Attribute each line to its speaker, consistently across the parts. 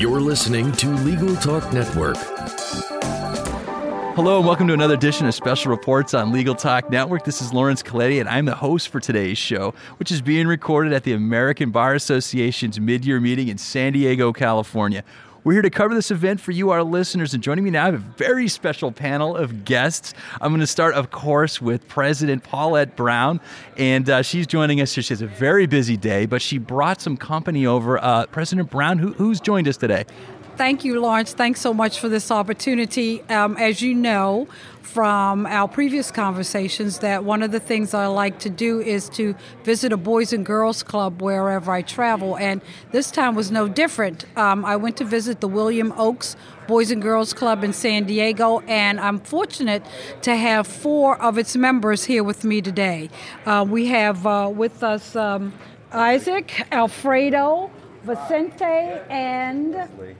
Speaker 1: You're listening to Legal Talk Network.
Speaker 2: Hello, and welcome to another edition of Special Reports on Legal Talk Network. This is Laurence Colletti, and I'm the host for today's show, which is being recorded at the American Bar Association's mid year meeting in San Diego, California. We're here to cover this event for you, our listeners. And joining me now, I have a very special panel of guests. I'm going to start, of course, with President Paulette Brown. And uh, she's joining us. She has a very busy day, but she brought some company over. Uh, President Brown, who, who's joined us today?
Speaker 3: Thank you, Laurence. Thanks so much for this opportunity. Um, as you know from our previous conversations, that one of the things I like to do is to visit a Boys and Girls Club wherever I travel, and this time was no different. Um, I went to visit the William Oaks Boys and Girls Club in San Diego, and I'm fortunate to have four of its members here with me today. Uh, we have uh, with us um, Isaac, Alfredo, Vicente, and Leslie.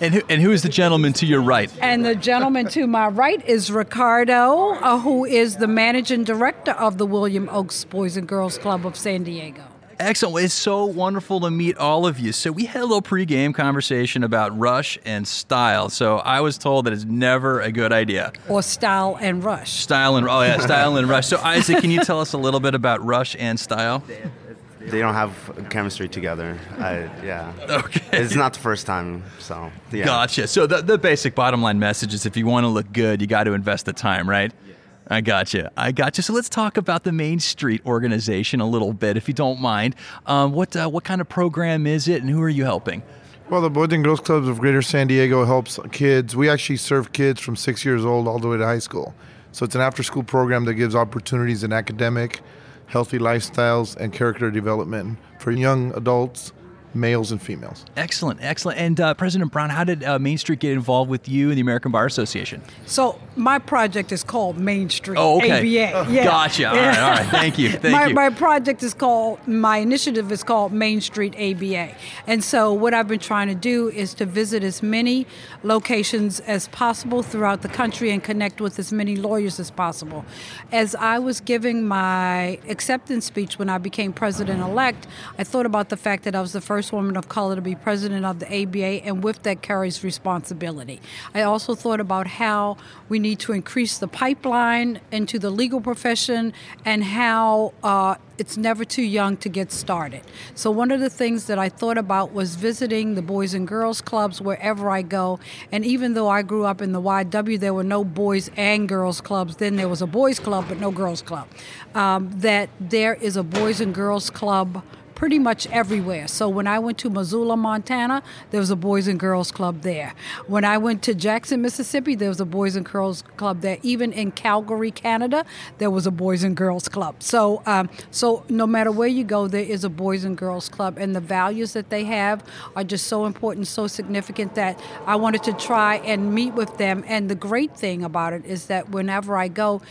Speaker 2: And who, and who is the gentleman to your right?
Speaker 3: And the gentleman to my right is Ricardo, uh, who is the managing director of the William Oaks Boys and Girls Club of San Diego.
Speaker 2: Excellent. It's so wonderful to meet all of you. So we had a little pregame conversation about rush and style. So I was told that it's never a good idea.
Speaker 3: Or style and rush.
Speaker 2: Style and oh yeah, style and rush. So Isaac, can you tell us a little bit about rush and style?
Speaker 4: They don't have chemistry together. I, yeah.
Speaker 2: Okay.
Speaker 4: It's not the first time, so yeah.
Speaker 2: Gotcha. So the, the basic bottom line message is if you want to look good, you got to invest the time, right? I gotcha. I gotcha. So let's talk about the Main Street organization a little bit, if you don't mind. Um, what uh, what kind of program is it, and who are you helping?
Speaker 5: Well, the Boys and Girls Clubs of Greater San Diego helps kids. We actually serve kids from six years old all the way to high school. So it's an after-school program that gives opportunities in academic, healthy lifestyles, and character development for young adults, males and females.
Speaker 2: Excellent, excellent. And uh, President Brown, how did uh, Main Street get involved with you and the American Bar Association?
Speaker 3: So my project is called Main Street
Speaker 2: Oh, okay.
Speaker 3: ABA. Yeah.
Speaker 2: Gotcha. All right, all right. Thank you. Thank
Speaker 3: my,
Speaker 2: you.
Speaker 3: my project is called, my initiative is called Main Street ABA. And so, what I've been trying to do is to visit as many locations as possible throughout the country and connect with as many lawyers as possible. As I was giving my acceptance speech when I became president elect, I thought about the fact that I was the first woman of color to be president of the ABA, and with that carries responsibility. I also thought about how we need to increase the pipeline into the legal profession and how uh, it's never too young to get started. So, one of the things that I thought about was visiting the Boys and Girls Clubs wherever I go. And even though I grew up in the YW, there were no boys and girls clubs. Then there was a boys club, but no girls club. Um, that there is a Boys and Girls Club pretty much everywhere. So when I went to Missoula, Montana, there was a Boys and Girls Club there. When I went to Jackson, Mississippi, there was a Boys and Girls Club there. Even in Calgary, Canada, there was a Boys and Girls Club. So, um, so no matter where you go, there is a Boys and Girls Club, and the values that they have are just so important, so significant that I wanted to try and meet with them. And the great thing about it is that whenever I go,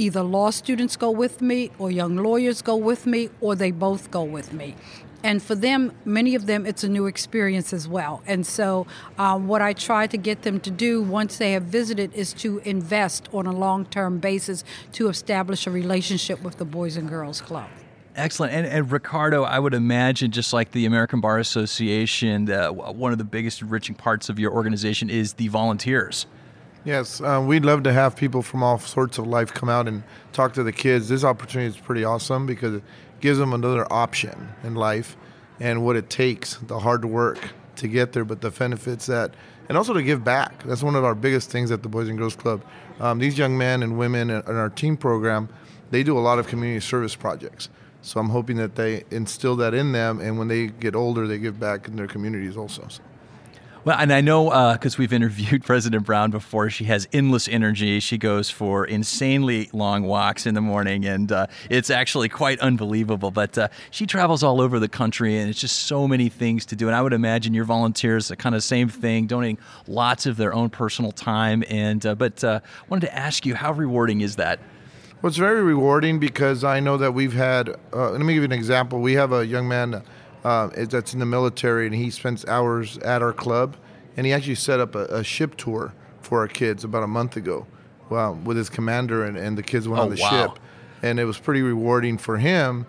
Speaker 3: either law students go with me or young lawyers go with me or they both go with me and for them many of them it's a new experience as well and so um, what i try to get them to do once they have visited is to invest on a long-term basis to establish a relationship with the boys and girls club
Speaker 2: Excellent. And, and Ricardo, I would imagine, just like the American Bar Association, uh, one of the biggest enriching parts of your organization is the volunteers.
Speaker 5: Yes, uh, we'd love to have people from all sorts of life come out and talk to the kids. This opportunity is pretty awesome because it gives them another option in life and what it takes, the hard work to get there, but the benefits that, and also to give back. That's one of our biggest things at the Boys and Girls Club. Um, these young men and women in our team program, they do a lot of community service projects. So I'm hoping that they instill that in them, and when they get older, they give back in their communities also. So.
Speaker 2: Well, and I know because uh, we've interviewed President Brown before, she has endless energy. She goes for insanely long walks in the morning, and uh, it's actually quite unbelievable. But uh, she travels all over the country, and it's just so many things to do. And I would imagine your volunteers are kind of same thing, donating lots of their own personal time. And uh, but uh, wanted to ask you, how rewarding is that?
Speaker 5: Well, it's very rewarding because I know that we've had. Uh, let me give you an example. We have a young man uh, that's in the military, and he spends hours at our club. And he actually set up a, a ship tour for our kids about a month ago, well, with his commander, and, and the kids went
Speaker 2: Oh,
Speaker 5: on the
Speaker 2: wow.
Speaker 5: ship. And it was pretty rewarding for him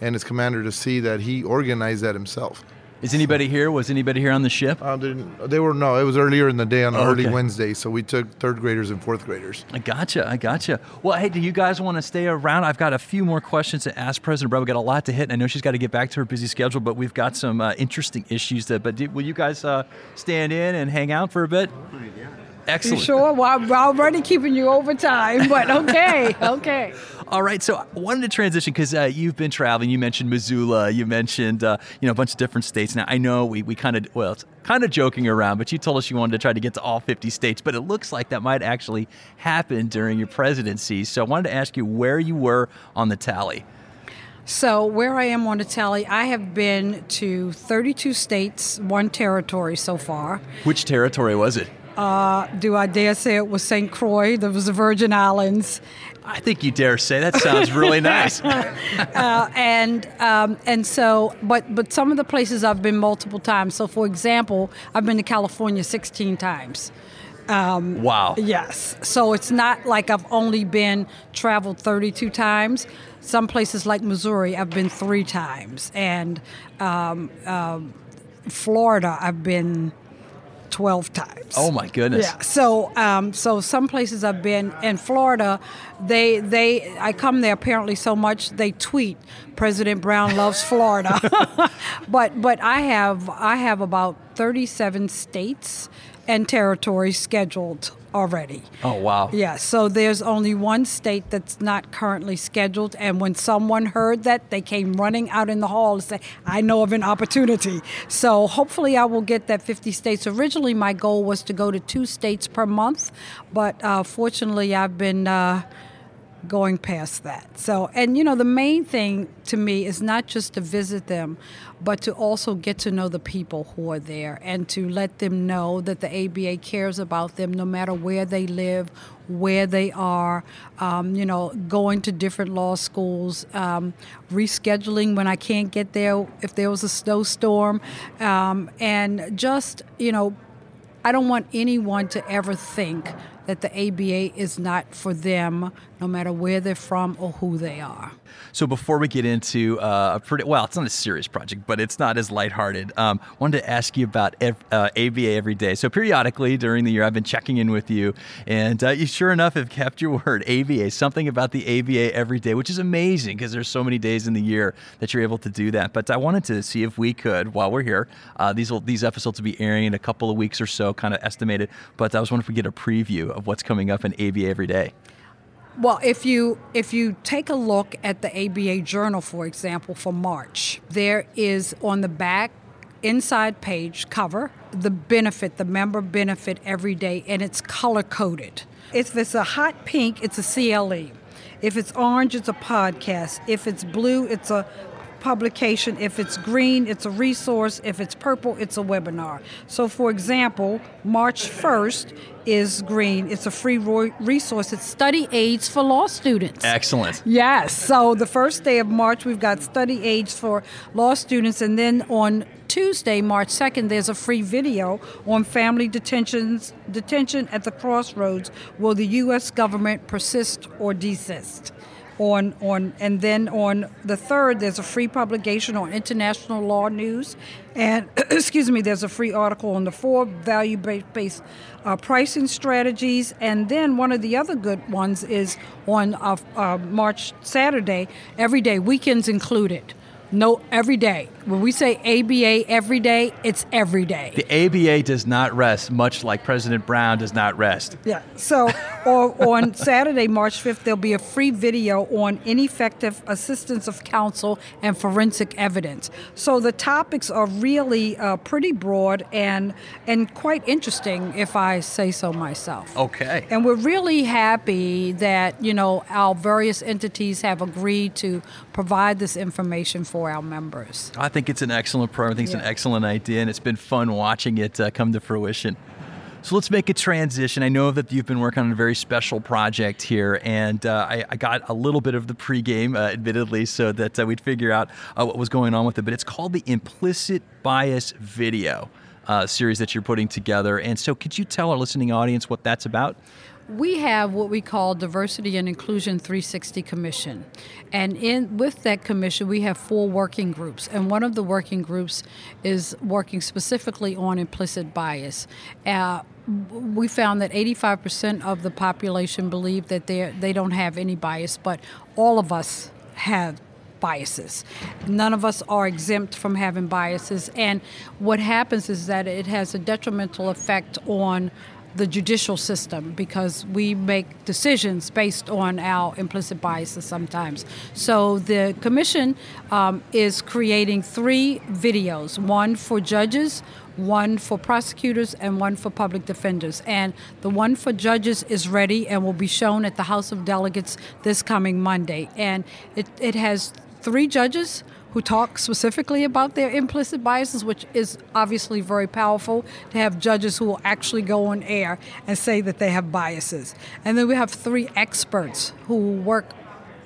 Speaker 5: and his commander to see that he organized that himself.
Speaker 2: Is anybody here? Was anybody here on the ship?
Speaker 5: Uh, they, they were no. It was earlier in the day on
Speaker 2: Oh,
Speaker 5: early
Speaker 2: okay.
Speaker 5: Wednesday, so we took third graders and fourth graders.
Speaker 2: I gotcha. I gotcha. Well, hey, do you guys want to stay around? I've got a few more questions to ask President Brown. We've got a lot to hit. and I know she's got to get back to her busy schedule, but we've got some uh, interesting issues. That, but do, will you guys uh, stand in and hang out for a bit?
Speaker 3: You
Speaker 2: Excellent.
Speaker 3: sure? Well, I'm already keeping you over time, but okay, okay.
Speaker 2: All right, so I wanted to transition because uh, you've been traveling. You mentioned Missoula. You mentioned uh, you know a bunch of different states. Now I know we, we kind of well, it's kind of joking around, but you told us you wanted to try to get to all 50 states. But it looks like that might actually happen during your presidency. So I wanted to ask you where you were on the tally.
Speaker 3: So, where I am on the tally, I have been to 32 states, one territory so far.
Speaker 2: Which territory was it?
Speaker 3: Do I dare say it was St. Croix? That was the Virgin Islands.
Speaker 2: I think you dare say that sounds really nice.
Speaker 3: Uh, and um, and so, but but some of the places I've been multiple times. So, for example, I've been to California 16 times.
Speaker 2: wow.
Speaker 3: Yes. So it's not like I've only been traveled 32 times. Some places like Missouri, I've been three times, and um, um, Florida, I've been 12 times.
Speaker 2: Oh my goodness.
Speaker 3: Yeah. So, um, so some places I've been in Florida, they they I come there apparently so much they tweet President Brown loves Florida, but but I have I have about 37 states and territories scheduled already.
Speaker 2: Oh wow.
Speaker 3: Yeah, so there's only one state that's not currently scheduled, and when someone heard that, they came running out in the hall to say, I know of an opportunity. So hopefully, I will get that 50 states. Originally, my goal was to go to two states per month, but uh, fortunately, I've been. Uh, going past that. So, and you know, the main thing to me is not just to visit them, but to also get to know the people who are there and to let them know that the ABA cares about them no matter where they live, where they are, um, you know, going to different law schools, um, rescheduling when I can't get there if there was a snowstorm, um, and just, you know, I don't want anyone to ever think that the ABA is not for them, no matter where they're from or who they are.
Speaker 2: So before we get into uh, a pretty well, it's not a serious project, but it's not as lighthearted. Um, wanted to ask you about ev- uh, ABA every day. So periodically during the year, I've been checking in with you, and uh, you sure enough have kept your word. ABA, something about the ABA every day, which is amazing because there's so many days in the year that you're able to do that. But I wanted to see if we could, while we're here, uh, these will, these episodes will be airing in a couple of weeks or so, kind of estimated. But I was wondering if we get a preview of what's coming up in ABA every day.
Speaker 3: Well, if you if you take a look at the ABA journal, for example, for March, there is on the back inside page cover the benefit, the member benefit every day, and it's color coded. If it's a hot pink, it's a CLE. If it's orange, it's a podcast. If it's blue, it's a publication. If it's green, it's a resource. If it's purple, it's a webinar. So, for example, March 1st is green. It's a free resource. It's study aids for law students.
Speaker 2: Excellent.
Speaker 3: Yes. So the first day of March, we've got study aids for law students, and then on Tuesday, March 2nd, there's a free video on family detentions detention at the crossroads. Will the U.S. government persist or desist? On on and then on the third, there's a free publication on international law news, and excuse me, there's a free article on the four value-based uh, pricing strategies, and then one of the other good ones is on uh, uh, March Saturday, every day, weekends included. No, every day. When we say ABA every day, it's every day.
Speaker 2: The ABA does not rest, much like President Brown does not rest.
Speaker 3: Yeah. So, or on Saturday, March 5th, there'll be a free video on ineffective assistance of counsel and forensic evidence. So the topics are really uh, pretty broad and and quite interesting, if I say so myself.
Speaker 2: Okay.
Speaker 3: And we're really happy that you know our various entities have agreed to provide this information for our members.
Speaker 2: I think it's an excellent program. I think it's an excellent idea, and it's been fun watching it uh, come to fruition. So let's make a transition. I know that you've been working on a very special project here, and uh, I, I got a little bit of the pregame, uh, admittedly, so that uh, we'd figure out uh, what was going on with it. But it's called the Implicit Bias Video uh, series that you're putting together. And so, could you tell our listening audience what that's about?
Speaker 3: We have what we call Diversity and Inclusion 360 Commission. And in with that commission we have four working groups. And one of the working groups is working specifically on implicit bias. Uh, we found that 85% of the population believe that they they don't have any bias, but all of us have biases. None of us are exempt from having biases, and what happens is that it has a detrimental effect on the judicial system because we make decisions based on our implicit biases sometimes. So the commission um, is creating three videos one for judges, one for prosecutors, and one for public defenders. And the one for judges is ready and will be shown at the House of Delegates this coming Monday. And it, it has three judges who talk specifically about their implicit biases, which is obviously very powerful to have judges who will actually go on air and say that they have biases. And then we have three experts who work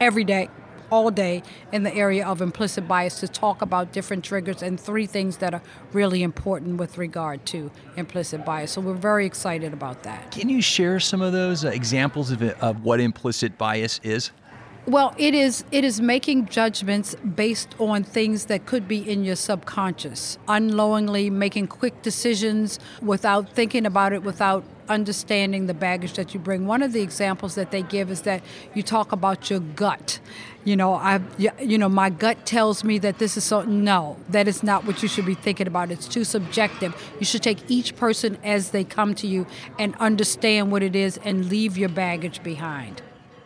Speaker 3: every day all day in the area of implicit bias to talk about different triggers and three things that are really important with regard to implicit bias. So we're very excited about that.
Speaker 2: Can you share some of those uh, examples of, it, of what implicit bias is?
Speaker 3: Well, it is it is making judgments based on things that could be in your subconscious, unknowingly making quick decisions without thinking about it, without understanding the baggage that you bring. One of the examples that they give is that you talk about your gut. You know, I you know, my gut tells me that this is so no, that is not what you should be thinking about. It's too subjective. You should take each person as they come to you and understand what it is and leave your baggage behind.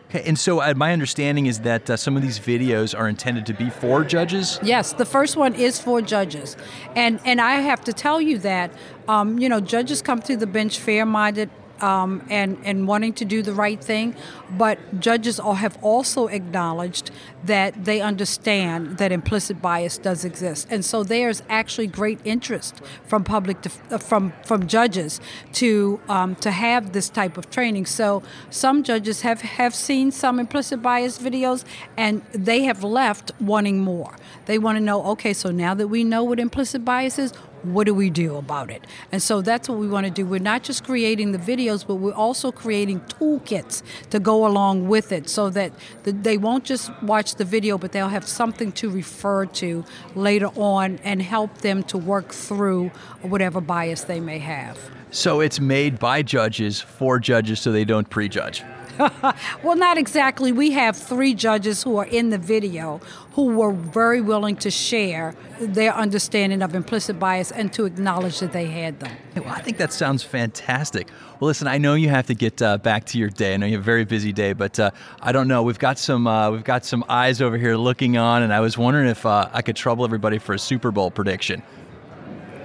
Speaker 2: Okay, and so uh, my understanding is that uh, some of these videos are intended to be for judges.
Speaker 3: Yes, the first one is for judges, and and I have to tell you that um, you know judges come to the bench fair-minded um, and and wanting to do the right thing, but judges all have also acknowledged that they understand that implicit bias does exist, and so there's actually great interest from public to, uh, from from judges to um, to have this type of training. So some judges have have seen some implicit bias videos, and they have left wanting more. They want to know, okay, so now that we know what implicit bias is, what do we do about it? And so that's what we want to do. We're not just creating the videos, but we're also creating toolkits to go along with it so that they won't just watch the video, but they'll have something to refer to later on and help them to work through whatever bias they may have.
Speaker 2: So it's made by judges for judges so they don't prejudge.
Speaker 3: well, not exactly. We have three judges who are in the video who were very willing to share their understanding of implicit bias and to acknowledge that they had them.
Speaker 2: Well, I think that sounds fantastic. Well, listen, I know you have to get uh, back to your day. I know you have a very busy day, but uh, I don't know. We've got some uh, we've got some eyes over here looking on, and I was wondering if uh, I could trouble everybody for a Super Bowl prediction.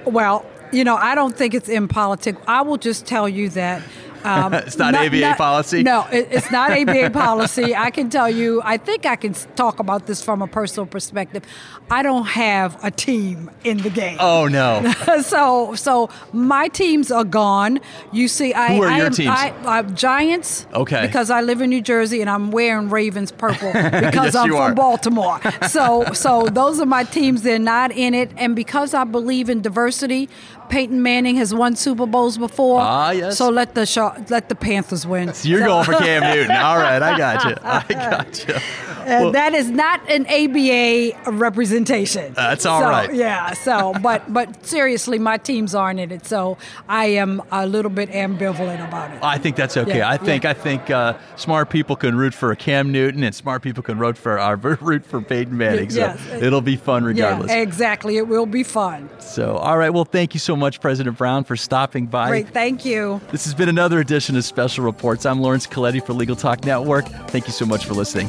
Speaker 3: Well, you know, I don't think it's in politics. I will just tell you that
Speaker 2: um, it's not, not ABA not, policy.
Speaker 3: No, it, it's not ABA policy. I can tell you. I think I can talk about this from a personal perspective. I don't have a team in the game.
Speaker 2: Oh no.
Speaker 3: so so my teams are gone. You see, I
Speaker 2: who are
Speaker 3: I
Speaker 2: your
Speaker 3: am,
Speaker 2: teams?
Speaker 3: I, I, Giants.
Speaker 2: Okay.
Speaker 3: Because I live in New Jersey and I'm wearing Ravens purple because
Speaker 2: yes,
Speaker 3: I'm from
Speaker 2: are.
Speaker 3: Baltimore. So so those are my teams. They're not in it, and because I believe in diversity, Peyton Manning has won Super Bowls before.
Speaker 2: Ah, yes.
Speaker 3: So let the let the Panthers win.
Speaker 2: So you're
Speaker 3: so.
Speaker 2: going for Cam Newton. All right, I got you. I got you.
Speaker 3: Well, that is not an ABA representation.
Speaker 2: That's all
Speaker 3: so,
Speaker 2: right.
Speaker 3: Yeah. So, but but seriously, my teams aren't in it, so I am a little bit ambivalent about it.
Speaker 2: I think that's okay.
Speaker 3: Yeah,
Speaker 2: I think
Speaker 3: yeah.
Speaker 2: I think uh, smart people can root for Cam Newton, and smart people can root for our root for Peyton Manning. So
Speaker 3: Yes.
Speaker 2: it'll be fun regardless.
Speaker 3: Yeah, exactly. It will be fun.
Speaker 2: So, all right. Well, thank you so much, President Brown, for stopping by.
Speaker 3: Great. Thank you.
Speaker 2: This has been another edition of Special Reports. I'm Laurence Colletti for Legal Talk Network. Thank you so much for listening.